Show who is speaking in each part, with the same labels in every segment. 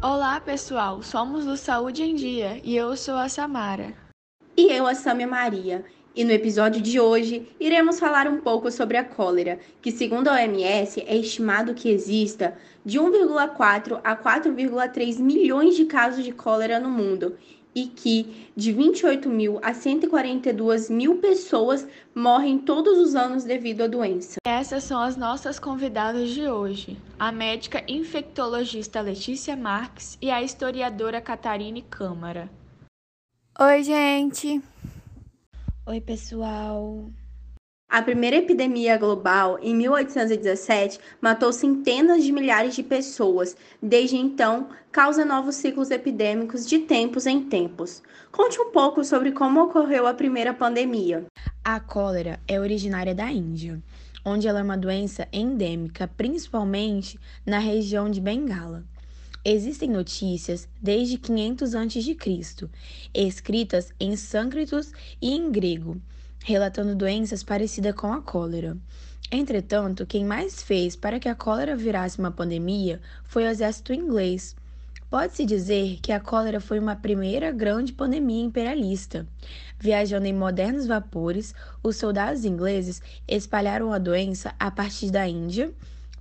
Speaker 1: Olá, pessoal. Somos do Saúde em Dia e eu sou a Samara.
Speaker 2: E eu, a Sâmia Maria. E no episódio de hoje, iremos falar um pouco sobre a cólera, que, segundo a OMS, é estimado que exista de 1,4 a 4,3 milhões de casos de cólera no mundo e que de 28 mil a 142 mil pessoas morrem todos os anos devido à doença.
Speaker 1: Essas são as nossas convidadas de hoje: a médica infectologista Letícia Marques e a historiadora Catarine Câmara.
Speaker 3: Oi, gente!
Speaker 4: Oi, pessoal!
Speaker 2: A primeira epidemia global, em 1817, matou centenas de milhares de pessoas. Desde então, causa novos ciclos epidêmicos de tempos em tempos. Conte um pouco sobre como ocorreu a primeira pandemia.
Speaker 4: A cólera é originária da Índia, onde ela é uma doença endêmica, principalmente na região de Bengala. Existem notícias desde 500 a.C., escritas em sânscrito e em grego relatando doenças parecidas com a cólera. Entretanto, quem mais fez para que a cólera virasse uma pandemia foi o exército inglês. Pode-se dizer que a cólera foi uma primeira grande pandemia imperialista. Viajando em modernos vapores, os soldados ingleses espalharam a doença a partir da Índia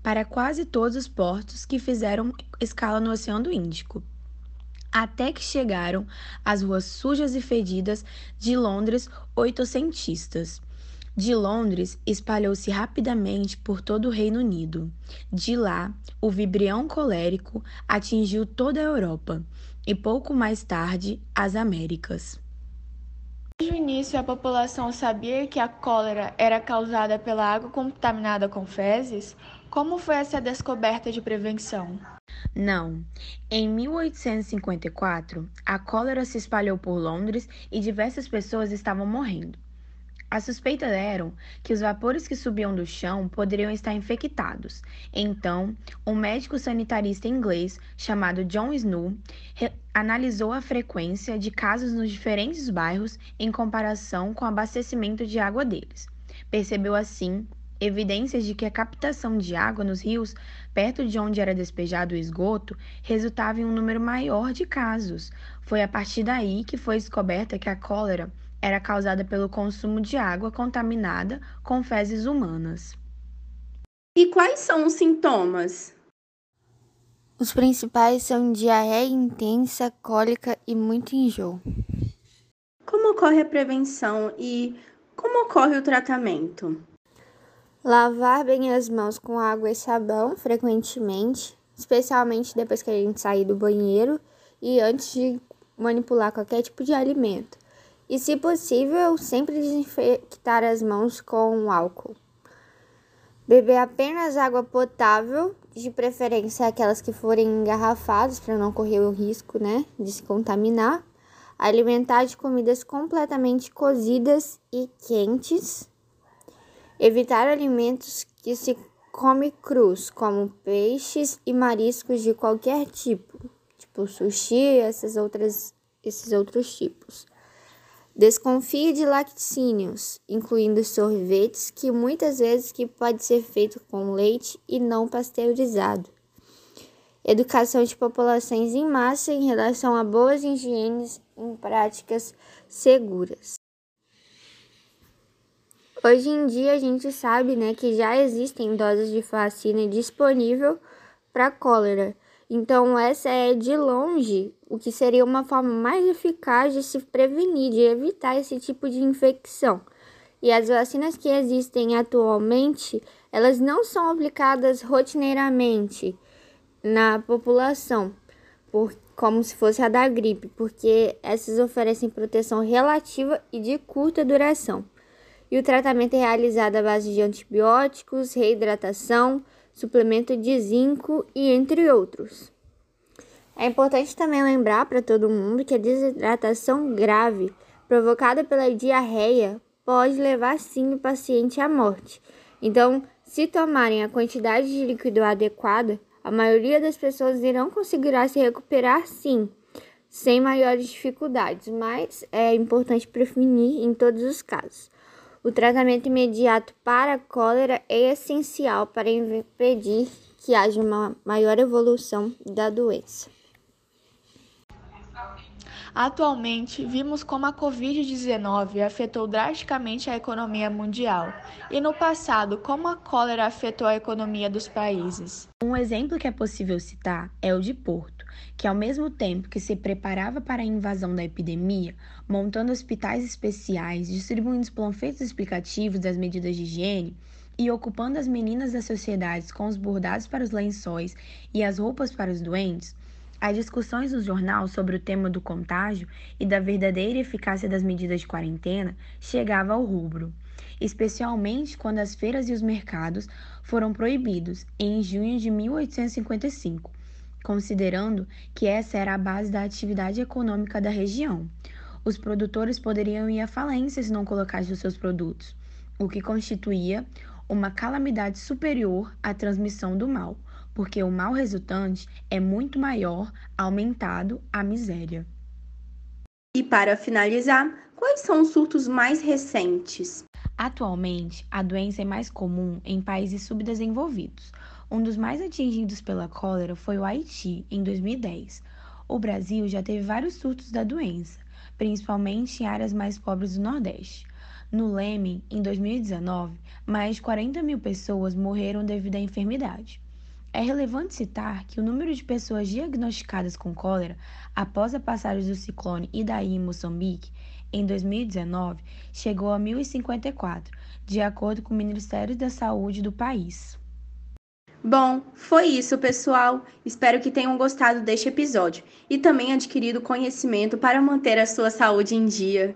Speaker 4: para quase todos os portos que fizeram escala no Oceano Índico até que chegaram às ruas sujas e fedidas de Londres oitocentistas. De Londres, espalhou-se rapidamente por todo o Reino Unido. De lá, o vibrião colérico atingiu toda a Europa e pouco mais tarde as Américas.
Speaker 1: Desde o início, a população sabia que a cólera era causada pela água contaminada com fezes? Como foi essa descoberta de prevenção?
Speaker 4: Não. Em 1854, a cólera se espalhou por Londres e diversas pessoas estavam morrendo. As suspeitas eram que os vapores que subiam do chão poderiam estar infectados. Então, um médico sanitarista inglês chamado John Snow analisou a frequência de casos nos diferentes bairros em comparação com o abastecimento de água deles. Percebeu assim evidências de que a captação de água nos rios, perto de onde era despejado o esgoto, resultava em um número maior de casos. Foi a partir daí que foi descoberta que a cólera era causada pelo consumo de água contaminada com fezes humanas.
Speaker 2: E quais são os sintomas?
Speaker 3: Os principais são diarreia intensa, cólica e muito enjoo.
Speaker 2: Como ocorre a prevenção e como ocorre o tratamento?
Speaker 3: Lavar bem as mãos com água e sabão frequentemente, especialmente depois que a gente sair do banheiro e antes de manipular qualquer tipo de alimento. E, se possível, sempre desinfectar as mãos com álcool. Beber apenas água potável, de preferência aquelas que forem engarrafadas, para não correr o risco né, de se contaminar. Alimentar de comidas completamente cozidas e quentes Evitar alimentos que se come crus, como peixes e mariscos de qualquer tipo, tipo sushi, essas outras, esses outros tipos. Desconfie de laticínios, incluindo sorvetes, que muitas vezes que pode ser feito com leite e não pasteurizado. Educação de populações em massa em relação a boas higienes em práticas seguras. Hoje em dia a gente sabe, né, que já existem doses de vacina disponível para cólera. Então essa é de longe o que seria uma forma mais eficaz de se prevenir, de evitar esse tipo de infecção. E as vacinas que existem atualmente, elas não são aplicadas rotineiramente na população, por, como se fosse a da gripe, porque essas oferecem proteção relativa e de curta duração e o tratamento é realizado à base de antibióticos, reidratação, suplemento de zinco e entre outros. É importante também lembrar para todo mundo que a desidratação grave provocada pela diarreia pode levar sim o paciente à morte. Então, se tomarem a quantidade de líquido adequada, a maioria das pessoas irão conseguir se recuperar sim, sem maiores dificuldades, mas é importante prevenir em todos os casos. O tratamento imediato para a cólera é essencial para impedir que haja uma maior evolução da doença.
Speaker 1: Atualmente, vimos como a Covid-19 afetou drasticamente a economia mundial e, no passado, como a cólera afetou a economia dos países.
Speaker 4: Um exemplo que é possível citar é o de Porto, que, ao mesmo tempo que se preparava para a invasão da epidemia, montando hospitais especiais, distribuindo panfletos explicativos das medidas de higiene, e ocupando as meninas das sociedades com os bordados para os lençóis e as roupas para os doentes, as discussões no jornal sobre o tema do contágio e da verdadeira eficácia das medidas de quarentena chegava ao rubro, especialmente quando as feiras e os mercados foram proibidos em junho de 1855, considerando que essa era a base da atividade econômica da região. Os produtores poderiam ir à falência se não colocassem os seus produtos, o que constituía uma calamidade superior à transmissão do mal, porque o mal resultante é muito maior, aumentado a miséria.
Speaker 2: E para finalizar, quais são os surtos mais recentes?
Speaker 4: Atualmente, a doença é mais comum em países subdesenvolvidos. Um dos mais atingidos pela cólera foi o Haiti, em 2010. O Brasil já teve vários surtos da doença, principalmente em áreas mais pobres do Nordeste. No Leme, em 2019, mais de 40 mil pessoas morreram devido à enfermidade. É relevante citar que o número de pessoas diagnosticadas com cólera após a passagem do ciclone Idaí em Moçambique em 2019 chegou a 1.054, de acordo com o Ministério da Saúde do país.
Speaker 2: Bom, foi isso, pessoal. Espero que tenham gostado deste episódio e também adquirido conhecimento para manter a sua saúde em dia.